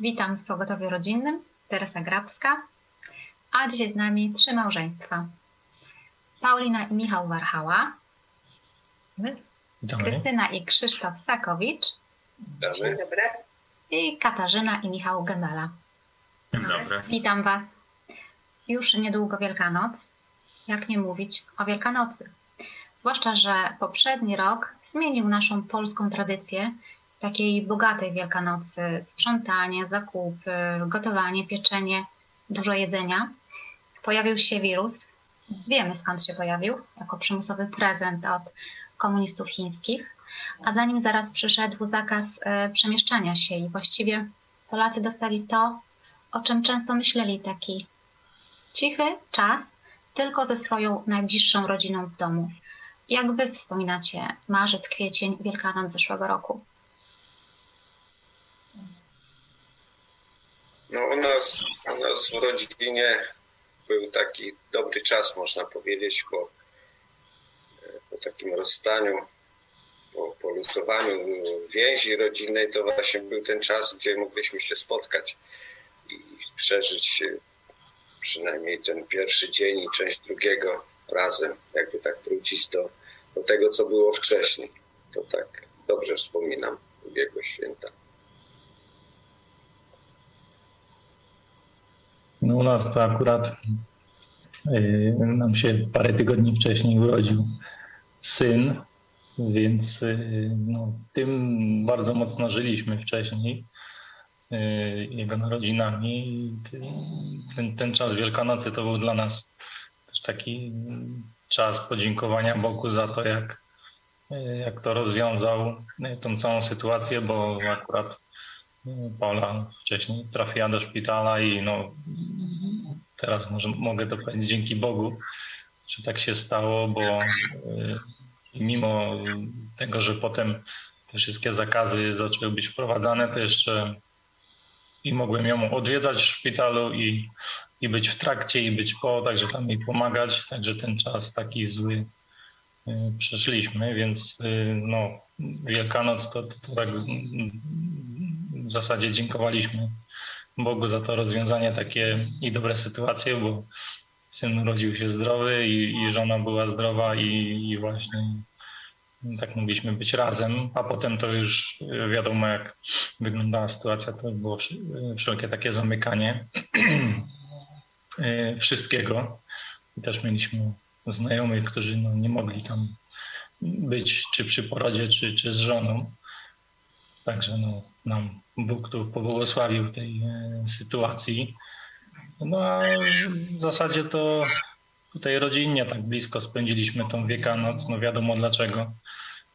Witam w Pogotowiu Rodzinnym, Teresa Grabska, a dzisiaj z nami trzy małżeństwa. Paulina i Michał Warchała, Witamy. Krystyna i Krzysztof Sakowicz Dzień dobry. i Katarzyna i Michał Gędala. Dzień dobry. Witam Was. Już niedługo Wielkanoc. Jak nie mówić o Wielkanocy? Zwłaszcza, że poprzedni rok zmienił naszą polską tradycję takiej bogatej Wielkanocy. Sprzątanie, zakupy, gotowanie, pieczenie, dużo jedzenia. Pojawił się wirus. Wiemy skąd się pojawił. Jako przymusowy prezent od komunistów chińskich. A za nim zaraz przyszedł zakaz e, przemieszczania się i właściwie Polacy dostali to, o czym często myśleli, taki cichy czas tylko ze swoją najbliższą rodziną w domu. Jak wy wspominacie marzec, kwiecień, Wielkanoc zeszłego roku? No u nas, u nas w rodzinie był taki dobry czas, można powiedzieć, po, po takim rozstaniu, po, po luzowaniu więzi rodzinnej, to właśnie był ten czas, gdzie mogliśmy się spotkać i przeżyć przynajmniej ten pierwszy dzień i część drugiego razem, jakby tak wrócić do, do tego, co było wcześniej. To tak dobrze wspominam ubiegłe święta. No u nas to akurat y, nam się parę tygodni wcześniej urodził syn, więc y, no, tym bardzo mocno żyliśmy wcześniej y, jego narodzinami. Ten, ten czas Wielkanocy to był dla nas też taki czas podziękowania Bogu za to, jak, jak to rozwiązał tą całą sytuację, bo akurat Paula wcześniej trafiła do szpitala i no, teraz może, mogę to powiedzieć dzięki Bogu, że tak się stało, bo y, mimo tego, że potem te wszystkie zakazy zaczęły być wprowadzane, to jeszcze i mogłem ją odwiedzać w szpitalu i, i być w trakcie i być po, także tam jej pomagać, także ten czas taki zły y, przeszliśmy, więc y, no, Wielkanoc to, to, to tak w zasadzie dziękowaliśmy Bogu za to rozwiązanie takie i dobre sytuacje, bo syn urodził się zdrowy i, i żona była zdrowa i, i właśnie tak mogliśmy być razem, a potem to już wiadomo jak wyglądała sytuacja, to było wszelkie takie zamykanie wszystkiego. I też mieliśmy znajomych, którzy no, nie mogli tam być, czy przy porodzie, czy, czy z żoną. Także no, nam Bóg tu pobłogosławił tej e, sytuacji. No a w zasadzie to tutaj rodzinnie tak blisko spędziliśmy tą Wielkanoc. No wiadomo dlaczego.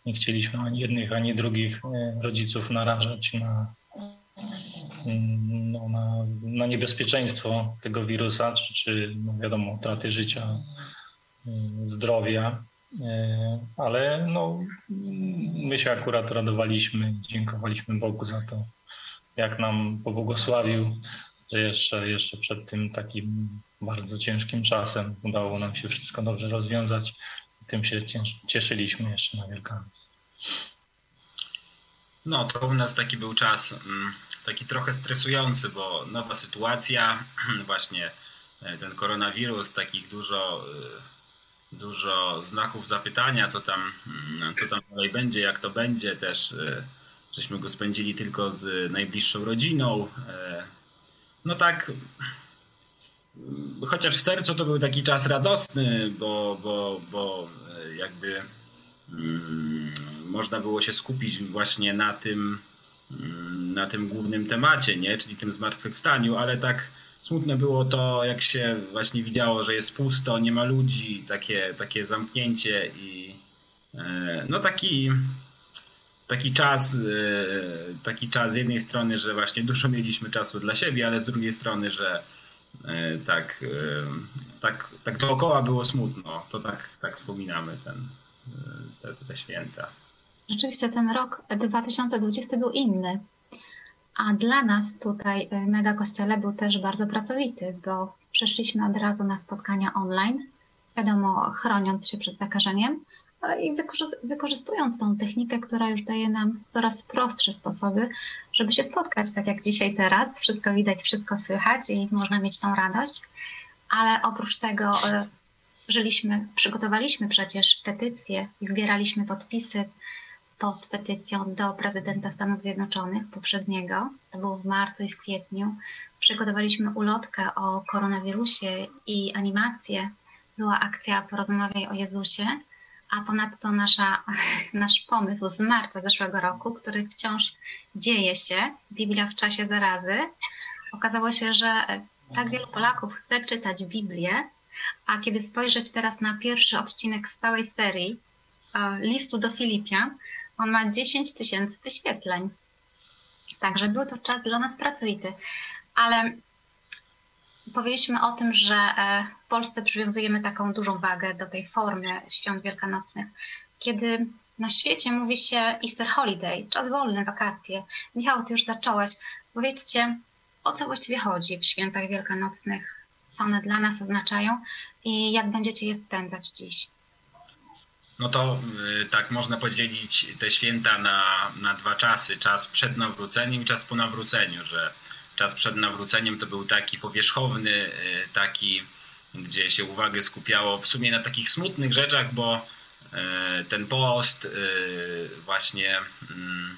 Nie chcieliśmy ani jednych, ani drugich e, rodziców narażać na, mm, no, na, na niebezpieczeństwo tego wirusa, czy, czy no wiadomo, utraty życia, e, zdrowia. Ale no, my się akurat radowaliśmy, dziękowaliśmy Bogu za to, jak nam pobłogosławił, że jeszcze, jeszcze przed tym takim bardzo ciężkim czasem udało nam się wszystko dobrze rozwiązać. Tym się cieszyliśmy jeszcze na Wielkanoc. No, to u nas taki był czas taki trochę stresujący, bo nowa sytuacja, właśnie ten koronawirus, takich dużo dużo znaków zapytania, co tam, mm, co tam dalej będzie, jak to będzie. Też e, żeśmy go spędzili tylko z najbliższą rodziną. E, no tak, mm, chociaż w sercu to był taki czas radosny, bo, bo, bo jakby mm, można było się skupić właśnie na tym, na tym głównym temacie, nie? czyli tym zmartwychwstaniu, ale tak smutne było to, jak się właśnie widziało, że jest pusto, nie ma ludzi, takie, takie zamknięcie i e, no taki taki czas, e, taki czas z jednej strony, że właśnie dużo mieliśmy czasu dla siebie, ale z drugiej strony, że e, tak, tak, tak dookoła było smutno. To tak, tak wspominamy ten, te, te święta. Rzeczywiście ten rok 2020 był inny. A dla nas tutaj y, Mega Kościele był też bardzo pracowity, bo przeszliśmy od razu na spotkania online, wiadomo, chroniąc się przed zakażeniem, i wykorzystując tą technikę, która już daje nam coraz prostsze sposoby, żeby się spotkać, tak jak dzisiaj teraz. Wszystko widać, wszystko słychać i można mieć tą radość. Ale oprócz tego e, żyliśmy, przygotowaliśmy przecież petycję zbieraliśmy podpisy pod petycją do prezydenta Stanów Zjednoczonych poprzedniego, to było w marcu i w kwietniu. Przygotowaliśmy ulotkę o koronawirusie i animację. Była akcja Porozmawiaj o Jezusie, a ponadto nasza, nasz pomysł z marca zeszłego roku, który wciąż dzieje się, Biblia w czasie zarazy. Okazało się, że tak wielu Polaków chce czytać Biblię, a kiedy spojrzeć teraz na pierwszy odcinek z całej serii e, listu do Filipian, on ma 10 tysięcy wyświetleń. Także był to czas dla nas pracowity. Ale powiedzieliśmy o tym, że e, w Polsce przywiązujemy taką dużą wagę do tej formy świąt wielkanocnych. Kiedy na świecie mówi się Easter Holiday, czas wolny, wakacje. Michał, ty już zacząłeś. Powiedzcie, o co właściwie chodzi w świętach wielkanocnych, co one dla nas oznaczają i jak będziecie je spędzać dziś? No to y, tak można podzielić te święta na, na dwa czasy. Czas przed nawróceniem i czas po nawróceniu, że czas przed nawróceniem to był taki powierzchowny, y, taki, gdzie się uwagę skupiało w sumie na takich smutnych rzeczach, bo y, ten post właśnie mm,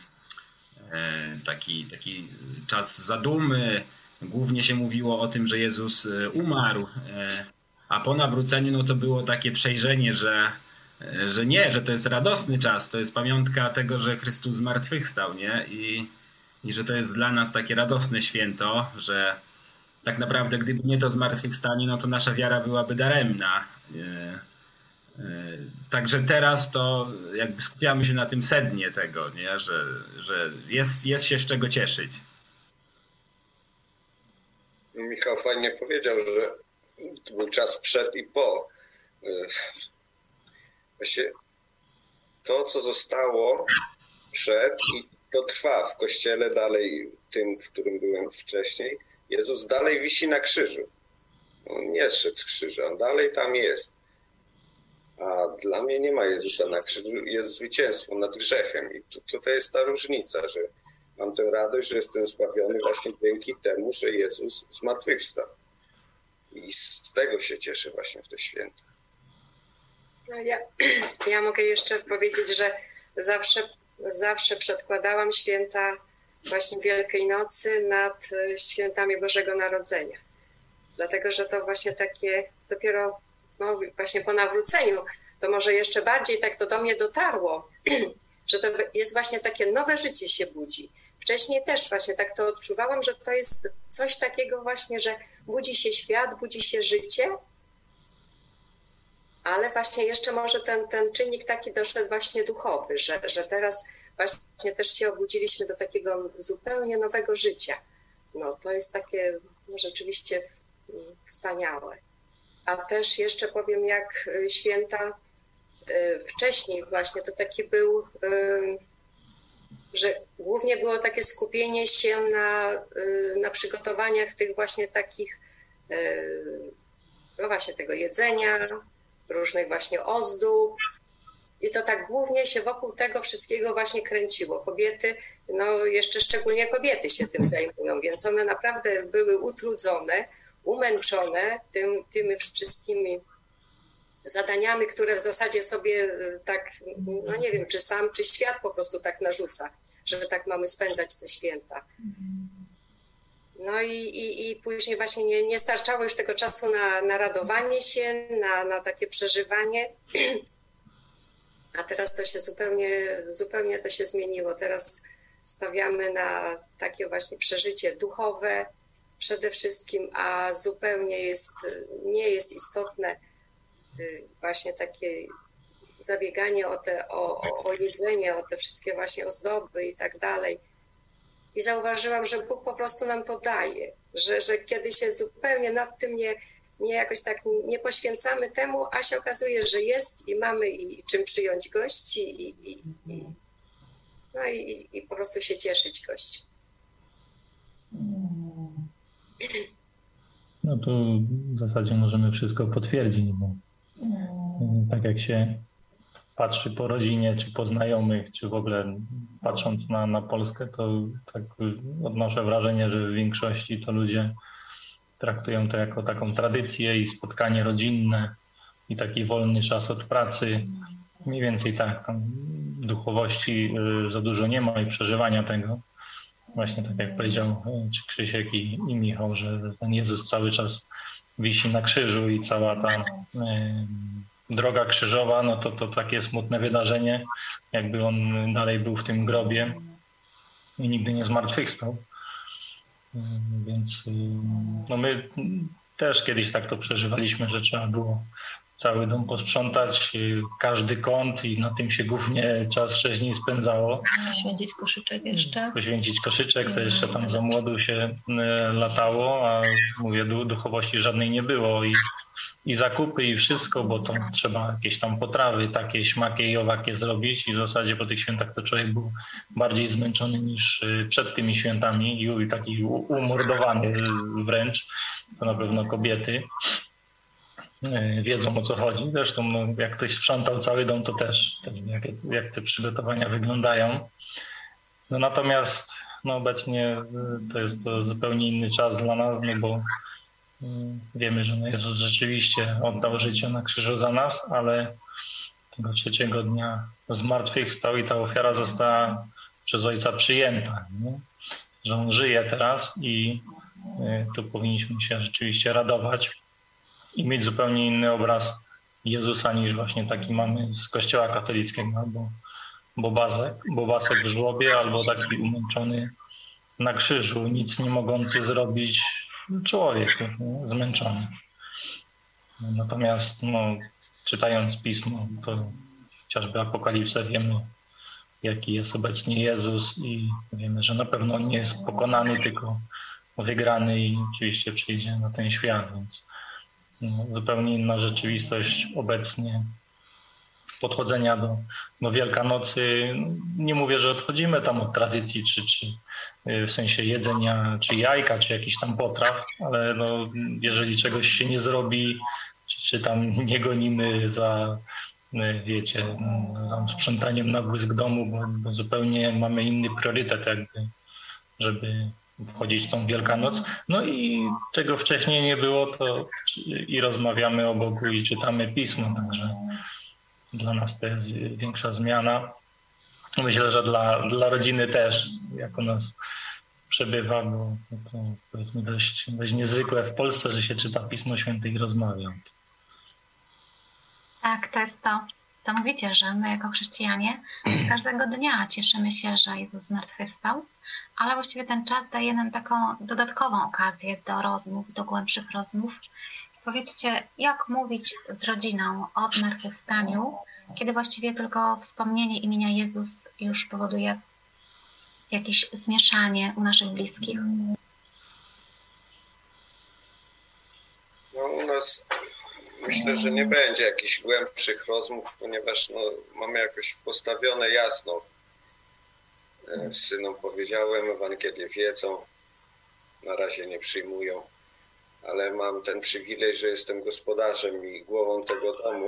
taki, taki czas zadumy, głównie się mówiło o tym, że Jezus umarł, a po nawróceniu no to było takie przejrzenie, że że nie, że to jest radosny czas, to jest pamiątka tego, że Chrystus zmartwychwstał, nie? I, I że to jest dla nas takie radosne święto, że tak naprawdę gdyby nie to zmartwychwstanie, no to nasza wiara byłaby daremna. E, e, także teraz to jakby skupiamy się na tym sednie tego, nie? Że, że jest, jest się z czego cieszyć. Michał fajnie powiedział, że to był czas przed i po. Właśnie to, co zostało przed i to trwa w kościele dalej, tym, w którym byłem wcześniej. Jezus dalej wisi na krzyżu. On nie zszedł z krzyża, on dalej tam jest. A dla mnie nie ma Jezusa na krzyżu, jest zwycięstwo nad grzechem. I to, to jest ta różnica, że mam tę radość, że jestem zbawiony właśnie dzięki temu, że Jezus zmartwychwstał. I z tego się cieszę właśnie w te święta. No ja, ja mogę jeszcze powiedzieć, że zawsze, zawsze przedkładałam święta właśnie Wielkiej Nocy nad e, świętami Bożego Narodzenia. Dlatego, że to właśnie takie dopiero no, właśnie po nawróceniu, to może jeszcze bardziej tak to do mnie dotarło, że to jest właśnie takie nowe życie się budzi. Wcześniej też właśnie tak to odczuwałam, że to jest coś takiego właśnie, że budzi się świat, budzi się życie, ale właśnie jeszcze może ten, ten czynnik taki doszedł właśnie duchowy, że, że teraz właśnie też się obudziliśmy do takiego zupełnie nowego życia. No to jest takie no, rzeczywiście wspaniałe. A też jeszcze powiem, jak y, święta y, wcześniej właśnie to taki był, y, że głównie było takie skupienie się na, na przygotowaniach tych właśnie takich, no właśnie tego jedzenia, różnych właśnie ozdób. I to tak głównie się wokół tego wszystkiego właśnie kręciło. Kobiety, no jeszcze szczególnie kobiety się tym zajmują, więc one naprawdę były utrudzone, umęczone tym, tymi wszystkimi zadaniami, które w zasadzie sobie e, tak, no nie wiem, czy sam, czy świat po prostu tak narzuca, że tak mamy spędzać te święta. No i, i, i później właśnie nie, nie starczało już tego czasu na, na radowanie się, na, na takie przeżywanie. A teraz to się zupełnie, zupełnie to się zmieniło. Teraz stawiamy na takie właśnie przeżycie duchowe przede wszystkim, a zupełnie jest, nie jest istotne y, właśnie takie zabieganie o, te, o, o jedzenie, o te wszystkie właśnie ozdoby i tak dalej i zauważyłam, że Bóg po prostu nam to daje, że, że kiedy się zupełnie nad tym nie, nie jakoś tak nie poświęcamy temu, a się okazuje, że jest i mamy i czym przyjąć gości i, i, i no i, i po prostu się cieszyć gościom. No tu w zasadzie możemy wszystko potwierdzić, bo tak jak się patrzy po rodzinie, czy po znajomych, czy w ogóle patrząc na, na Polskę, to tak odnoszę wrażenie, że w większości to ludzie traktują to jako taką tradycję i spotkanie rodzinne i taki wolny czas od pracy. Mniej więcej tak, tam duchowości y, za dużo nie ma i przeżywania tego. Właśnie tak jak powiedział y, czy Krzysiek i, i Michał, że ten Jezus cały czas wisi na krzyżu i cała ta y, droga krzyżowa, no to to takie smutne wydarzenie, jakby on dalej był w tym grobie i nigdy nie zmartwychwstał. Więc no my też kiedyś tak to przeżywaliśmy, że trzeba było cały dom posprzątać, każdy kąt i na tym się głównie czas wcześniej spędzało. Poświęcić koszyczek jeszcze. Poświęcić koszyczek, to jeszcze tam za młodu się e, latało, a mówię, duchowości żadnej nie było i i zakupy i wszystko, bo to trzeba jakieś tam potrawy takie, śmakie i owakie zrobić i w zasadzie po tych świętach to człowiek był bardziej zmęczony niż y, przed tymi świętami i taki umordowany wręcz. To na pewno kobiety y, wiedzą o co chodzi. Zresztą no, jak ktoś sprzątał cały dom, to też, też jak, jak te przygotowania wyglądają. No natomiast no, obecnie y, to jest to zupełnie inny czas dla nas, no bo wiemy, że no Jezus rzeczywiście oddał życie na krzyżu za nas, ale tego trzeciego dnia zmartwychwstał i ta ofiara została przez Ojca przyjęta. Nie? Że On żyje teraz i y, tu powinniśmy się rzeczywiście radować i mieć zupełnie inny obraz Jezusa niż właśnie taki mamy z Kościoła katolickiego, albo bobasek, bobasek w żłobie, albo taki umęczony na krzyżu, nic nie mogący zrobić człowiek zmęczony. Natomiast no, czytając pismo, to chociażby Apokalipsę wiemy, jaki jest obecnie Jezus i wiemy, że na pewno nie jest pokonany, tylko wygrany i oczywiście przyjdzie na ten świat, więc no, zupełnie inna rzeczywistość obecnie podchodzenia do, do Wielkanocy. Nie mówię, że odchodzimy tam od tradycji, czy, czy y, w sensie jedzenia, czy jajka, czy jakichś tam potraw, ale no, jeżeli czegoś się nie zrobi, czy, czy tam nie gonimy za, y, wiecie, no, tam sprzątaniem na błysk domu, bo, bo zupełnie mamy inny priorytet jakby, żeby wchodzić w tą Wielkanoc. No i czego wcześniej nie było, to i rozmawiamy o Bogu i czytamy Pismo, także dla nas to jest większa zmiana. Myślę, że dla, dla rodziny też, jak u nas przebywa, bo to powiedzmy dość, dość niezwykłe w Polsce, że się czyta Pismo Święte i rozmawia. Tak, to jest to, co mówicie, że my jako chrześcijanie każdego dnia cieszymy się, że Jezus zmartwychwstał, ale właściwie ten czas daje nam taką dodatkową okazję do rozmów, do głębszych rozmów, Powiedzcie, jak mówić z rodziną o zmartwychwstaniu, kiedy właściwie tylko wspomnienie imienia Jezus już powoduje jakieś zmieszanie u naszych bliskich? No, u nas myślę, że nie będzie jakichś głębszych rozmów, ponieważ no, mamy jakoś postawione jasno. E, synom powiedziałem, Ewangelię wiedzą, na razie nie przyjmują ale mam ten przywilej, że jestem gospodarzem i głową tego domu.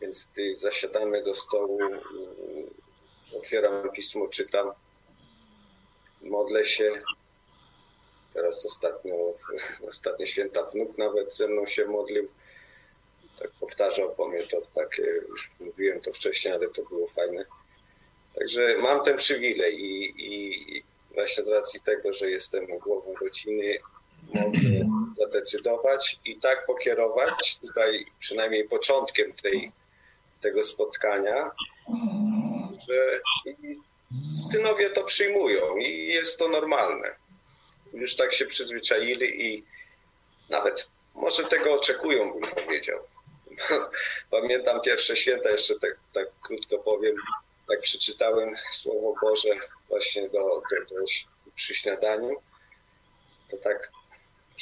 Więc gdy zasiadamy do stołu, otwieram pismo, czytam, modlę się. Teraz ostatnio, ostatnie święta wnuk nawet ze mną się modlił. Tak powtarzał po mnie to takie, już mówiłem to wcześniej, ale to było fajne. Także mam ten przywilej i, i właśnie z racji tego, że jestem głową rodziny, zadecydować i tak pokierować tutaj przynajmniej początkiem tej, tego spotkania, że synowie to przyjmują i jest to normalne. Już tak się przyzwyczaili i nawet może tego oczekują, bym powiedział. Pamiętam pierwsze święta, jeszcze tak, tak krótko powiem, tak przeczytałem Słowo Boże właśnie do, do, do, przy śniadaniu, to tak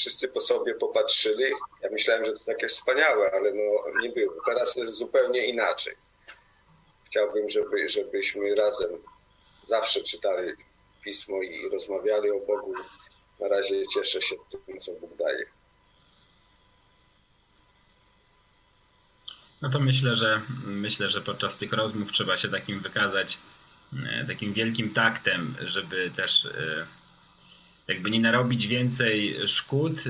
wszyscy po sobie popatrzyli. Ja myślałem, że to takie wspaniałe, ale no nie było. Teraz jest zupełnie inaczej. Chciałbym, żeby, żebyśmy razem zawsze czytali pismo i rozmawiali o Bogu. Na razie cieszę się tym, co Bóg daje. No to myślę, że myślę, że podczas tych rozmów trzeba się takim wykazać, e, takim wielkim taktem, żeby też e, jakby nie narobić więcej szkód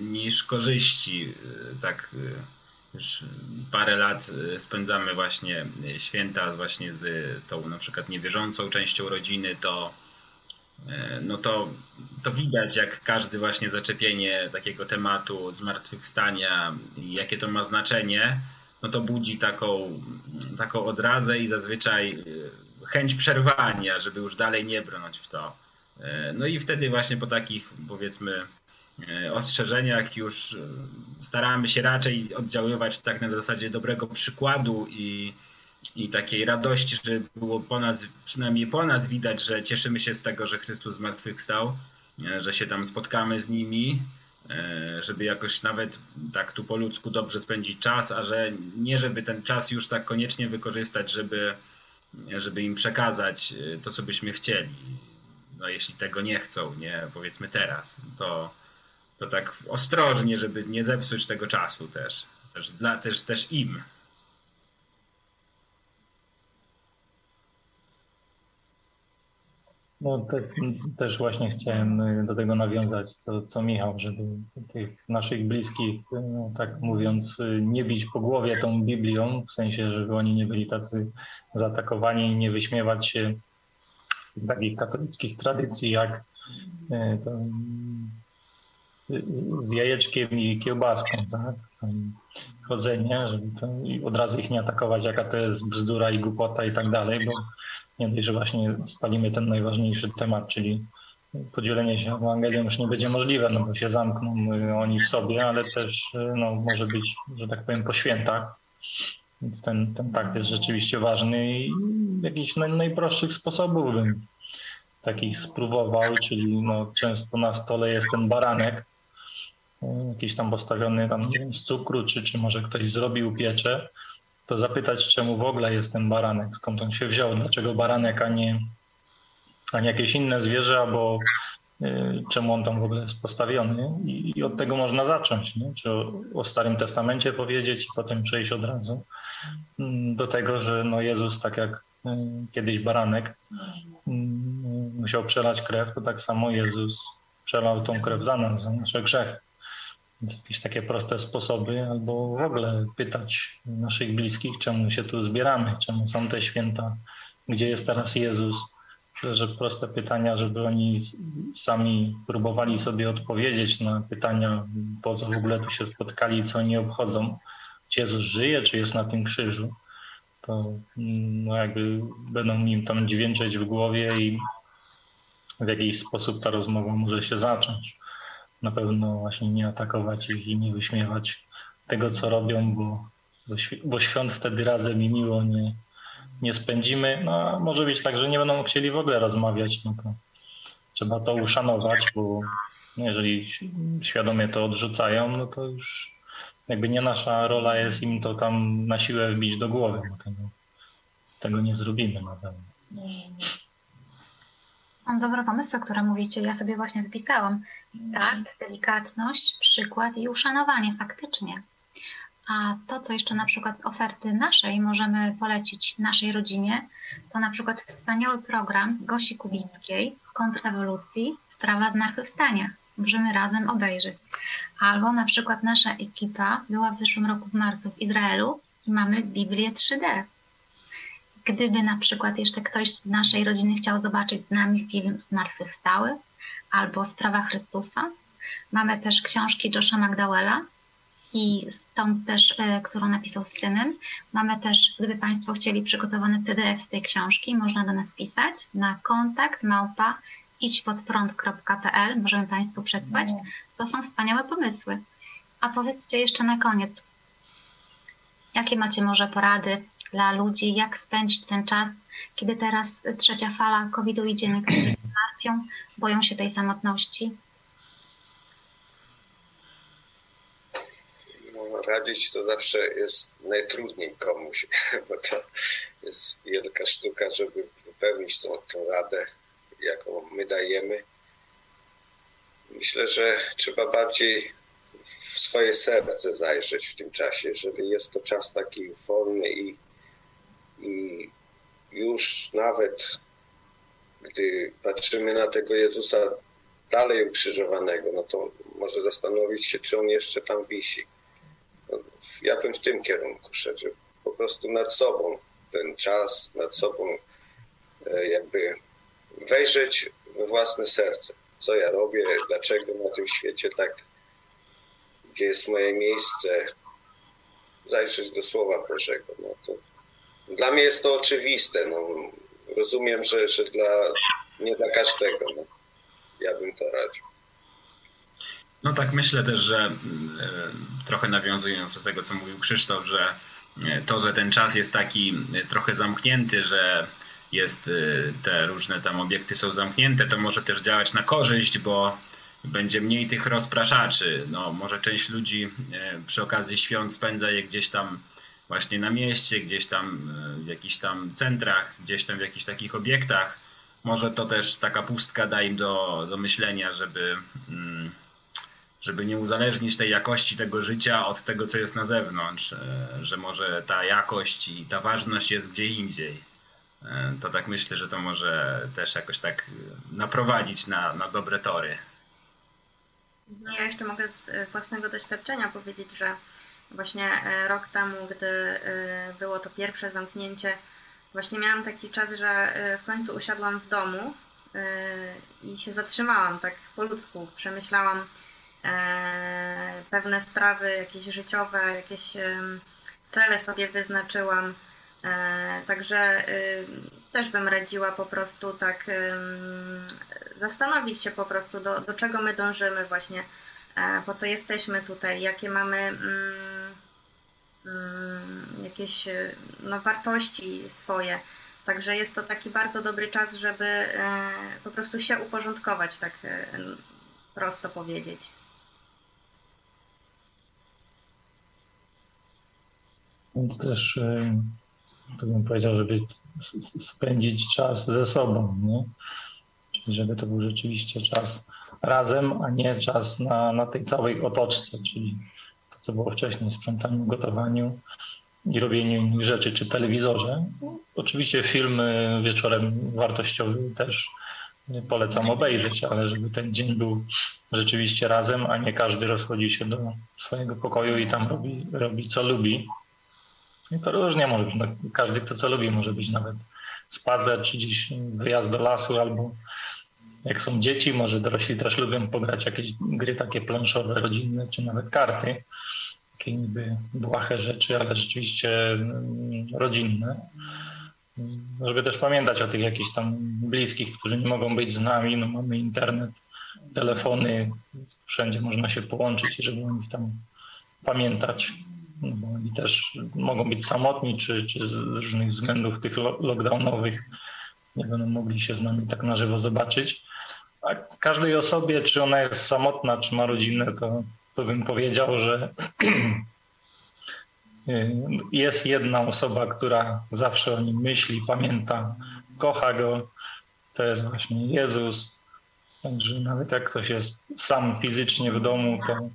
niż korzyści. Tak już parę lat spędzamy właśnie święta właśnie z tą na przykład niewierzącą częścią rodziny, to no to, to widać, jak każdy właśnie zaczepienie takiego tematu zmartwychwstania, jakie to ma znaczenie, no to budzi taką, taką odrazę i zazwyczaj chęć przerwania, żeby już dalej nie brnąć w to. E, no i wtedy właśnie po takich powiedzmy ostrzeżeniach już staramy się raczej oddziaływać tak na zasadzie dobrego przykładu i, i takiej radości, że było po nas, przynajmniej po nas widać, że cieszymy się z tego, że Chrystus zmartwychwstał, e, że się tam spotkamy z nimi, e, żeby jakoś nawet tak tu po ludzku dobrze spędzić czas, a że nie żeby ten czas już tak koniecznie wykorzystać, żeby, żeby im przekazać e, to, co byśmy chcieli. No jeśli tego nie chcą, nie powiedzmy teraz, to, to tak ostrożnie, żeby nie zepsuć tego czasu też. Też, dla, też, też im. No te, też właśnie chciałem y, do tego nawiązać, co, co Michał, żeby tych naszych bliskich, no, tak mówiąc, y, nie bić po głowie tą Biblią, w sensie, żeby oni nie byli tacy zaatakowani i nie wyśmiewać się takich katolickich tradycji, jak y, to, z jajeczkiem i kiełbaską, tak? Chodzenie, żeby to, od razu ich nie atakować, jaka to jest bzdura i głupota i tak dalej, bo nie dość, że właśnie spalimy ten najważniejszy temat, czyli podzielenie się Ewangelią już nie będzie możliwe, no bo się zamkną y, oni w sobie, ale też y, no, może być, że tak powiem, po świętach. Więc ten, ten takt jest rzeczywiście ważny i jakiś naj, najprostszych sposobów bym takich spróbował, czyli no, często na stole jest ten baranek, y, jakiś tam postawiony tam z cukru, czy, czy może ktoś zrobił piecze to zapytać, czemu w ogóle jest ten baranek, skąd on się wziął, dlaczego baranek, a nie, a nie jakieś inne zwierzę, albo y, czemu on tam w ogóle jest postawiony. I, i od tego można zacząć, nie? czy o, o, Starym Testamencie powiedzieć i potem przejść od razu do tego, że no Jezus, tak jak y, kiedyś baranek mm, musiał przelać krew, to tak samo Jezus przelał tą krew za nas, za nasze grzechy. Więc jakieś takie proste sposoby, albo w ogóle pytać naszych bliskich, czemu się tu zbieramy, czemu są te święta, gdzie jest teraz Jezus. Że proste pytania, żeby oni sami próbowali sobie odpowiedzieć na pytania, po co w ogóle tu się spotkali, co oni obchodzą. Czy Jezus żyje, czy jest na tym krzyżu. To no jakby będą im tam dźwięczeć w głowie i w jakiś sposób ta rozmowa może się zacząć na pewno właśnie nie atakować ich i nie wyśmiewać tego, co robią, bo, bo, świąt wtedy razem i miło nie, nie spędzimy. No, może być tak, że nie będą chcieli w ogóle rozmawiać, no to trzeba to uszanować, bo jeżeli świadomie to odrzucają, no to już jakby nie nasza rola jest im to tam na siłę wbić do głowy, bo tego, tego nie zrobimy na pewno. Mam dobre pomysły, które mówicie. Ja sobie właśnie wypisałam. Tak, delikatność, przykład i uszanowanie faktycznie. A to, co jeszcze na przykład z oferty naszej możemy polecić naszej rodzinie, to na przykład wspaniały program Gosi Kubickiej w kontrrewolucji Sprawa Zmartwychwstania. Możemy razem obejrzeć. Albo na przykład nasza ekipa była w zeszłym roku w marcu w Izraelu i mamy Biblię 3D Gdyby na przykład jeszcze ktoś z naszej rodziny chciał zobaczyć z nami film Zmartwychwstały albo Sprawa Chrystusa, mamy też książki Josha McDowella i stąd też, e, którą napisał z synem. Mamy też, gdyby Państwo chcieli przygotowany PDF z tej książki, można do nas pisać na kontakt małpa idźpodprąd.pl, możemy Państwu przesłać. To są wspaniałe pomysły. A powiedzcie jeszcze na koniec, jakie macie może porady dla ludzi, jak spędzić ten czas, kiedy teraz trzecia fala COVID-u idzie, niektórzy martwią, boją się tej samotności? No, radzić to zawsze jest najtrudniej komuś, bo to jest wielka sztuka, żeby wypełnić tą, tą radę, jaką my dajemy. Myślę, że trzeba bardziej w swoje serce zajrzeć w tym czasie, jeżeli jest to czas taki wolny i, i już nawet gdy patrzymy na tego Jezusa dalej ukrzyżowanego, no to może zastanowić się, czy on jeszcze tam wisi. No, ja bym w tym kierunku szedł, że po prostu nad sobą ten czas, nad sobą e, jakby wejrzeć we własne serce. Co ja robię, dlaczego na tym świecie tak, gdzie jest moje miejsce, zajrzeć do Słowa Bożego. No to, dla mnie jest to oczywiste. No, rozumiem, że, że dla, nie dla każdego. No. Ja bym to radził. No tak myślę też, że e, trochę nawiązując do tego, co mówił Krzysztof, że e, to, że ten czas jest taki e, trochę zamknięty, że jest te różne tam obiekty są zamknięte, to może też działać na korzyść, bo będzie mniej tych rozpraszaczy. No, może część ludzi przy okazji świąt spędza je gdzieś tam właśnie na mieście, gdzieś tam w jakichś tam centrach, gdzieś tam w jakichś takich obiektach. Może to też taka pustka da im do, do myślenia, żeby mm, żeby nie uzależnić tej jakości tego życia od tego, co jest na zewnątrz, że może ta jakość i ta ważność jest gdzie indziej. E, to tak myślę, że to może też jakoś tak naprowadzić na, na dobre tory. Ja jeszcze mogę z własnego doświadczenia powiedzieć, że właśnie e, rok temu, gdy było to pierwsze zamknięcie, właśnie miałam taki czas, że w końcu usiadłam w domu i się zatrzymałam tak po ludzku. Przemyślałam, E, pewne sprawy jakieś życiowe, jakieś cele sobie wyznaczyłam. E, także y, też bym radziła po prostu tak zastanowić się po prostu, do, do czego my dążymy właśnie, e, po co jesteśmy tutaj, jakie mamy mm, mm, jakieś no, wartości swoje. Także jest to taki bardzo dobry czas, żeby po prostu się uporządkować, tak prosto powiedzieć. też to bym powiedział, żeby spędzić czas ze sobą, nie? Czyli żeby to był rzeczywiście czas razem, a nie czas na, na tej całej otoczce, czyli to, co było wcześniej, sprzątaniu, gotowaniu i robieniu innych rzeczy, czy telewizorze. Oczywiście filmy wieczorem wartościowy też polecam obejrzeć, ale żeby ten dzień był rzeczywiście razem, a nie każdy rozchodzi się do swojego pokoju i tam robi, robi co lubi. I to różnie może być. No, każdy, kto co lubi, może być nawet spacer, czy gdzieś wyjazd do lasu, albo jak są dzieci, może dorośli też lubią pograć jakieś gry takie planszowe, rodzinne, czy nawet karty. Takie niby błahe rzeczy, ale rzeczywiście mm, rodzinne. Żeby też pamiętać o tych jakichś tam bliskich, którzy nie mogą być z nami. No mamy internet, telefony, wszędzie można się połączyć, żeby o nich tam pamiętać oni też mogą być samotni, czy, czy z różnych względów tych lockdownowych nie będą mogli się z nami tak na żywo zobaczyć. A każdej osobie, czy ona jest samotna, czy ma rodzinę, to, to bym powiedział, że jest jedna osoba, która zawsze o nim myśli, pamięta, kocha go. To jest właśnie Jezus. Także nawet jak ktoś jest sam fizycznie w domu, to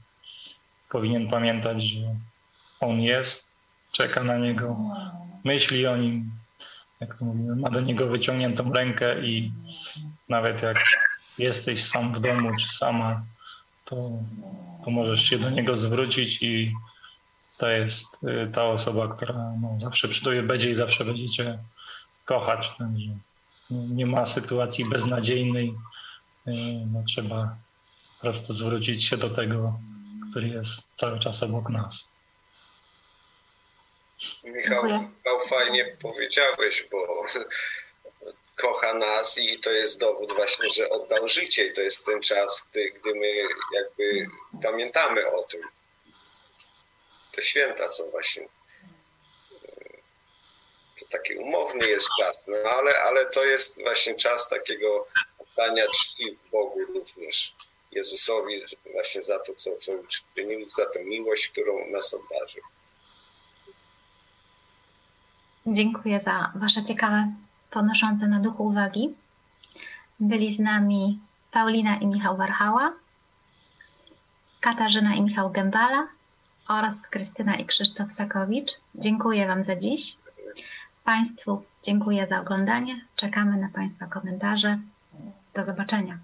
powinien pamiętać, że on jest, czeka na niego, myśli o nim, jak to mówimy, ma do niego wyciągniętą rękę i nawet jak jesteś sam w domu czy sama, to, to możesz się do niego zwrócić i to jest y, ta osoba, która no, zawsze przy będzie i zawsze będzie cię kochać. Także nie ma sytuacji beznadziejnej. Y, no, trzeba po prostu zwrócić się do tego, który jest cały czas obok nas. Michał, Michał, fajnie powiedziałeś, bo kocha nas i to jest dowód właśnie, że oddał życie i to jest ten czas, gdy, gdy my jakby pamiętamy o tym. Te święta są właśnie to taki umowny jest czas, no ale, ale to jest właśnie czas takiego oddania czci Bogu również. Jezusowi właśnie za to, co, co uczynił, za tę miłość, którą nas obdarzył. Dziękuję za Wasze ciekawe, podnoszące na duchu uwagi. Byli z nami Paulina i Michał Warchała. Katarzyna i Michał Gębala oraz Krystyna i Krzysztof Sakowicz. Dziękuję Wam za dziś. Państwu dziękuję za oglądanie. Czekamy na Państwa komentarze. Do zobaczenia.